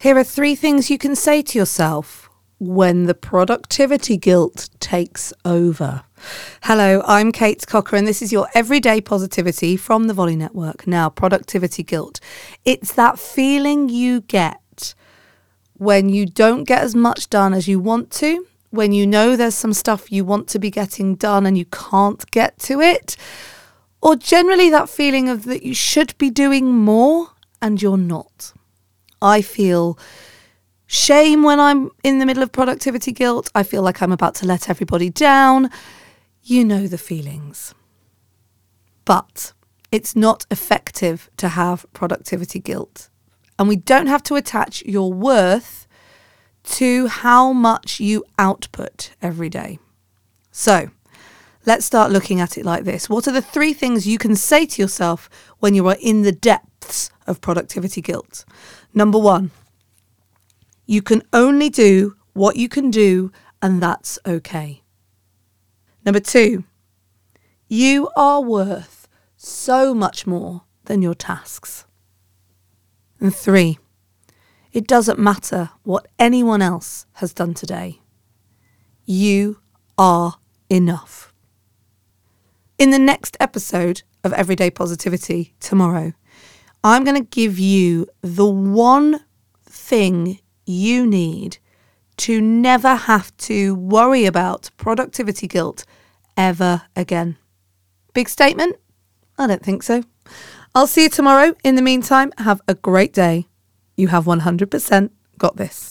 Here are three things you can say to yourself when the productivity guilt takes over. Hello, I'm Kate Cocker, and this is your everyday positivity from the Volley Network. Now, productivity guilt. It's that feeling you get when you don't get as much done as you want to, when you know there's some stuff you want to be getting done and you can't get to it, or generally that feeling of that you should be doing more and you're not. I feel shame when I'm in the middle of productivity guilt. I feel like I'm about to let everybody down. You know the feelings. But it's not effective to have productivity guilt. And we don't have to attach your worth to how much you output every day. So, let's start looking at it like this. What are the three things you can say to yourself when you are in the depths of productivity guilt? Number one, you can only do what you can do, and that's okay. Number two, you are worth so much more than your tasks. And three, it doesn't matter what anyone else has done today. You are enough. In the next episode of Everyday Positivity tomorrow, I'm going to give you the one thing you need to never have to worry about productivity guilt ever again. Big statement? I don't think so. I'll see you tomorrow. In the meantime, have a great day. You have 100% got this.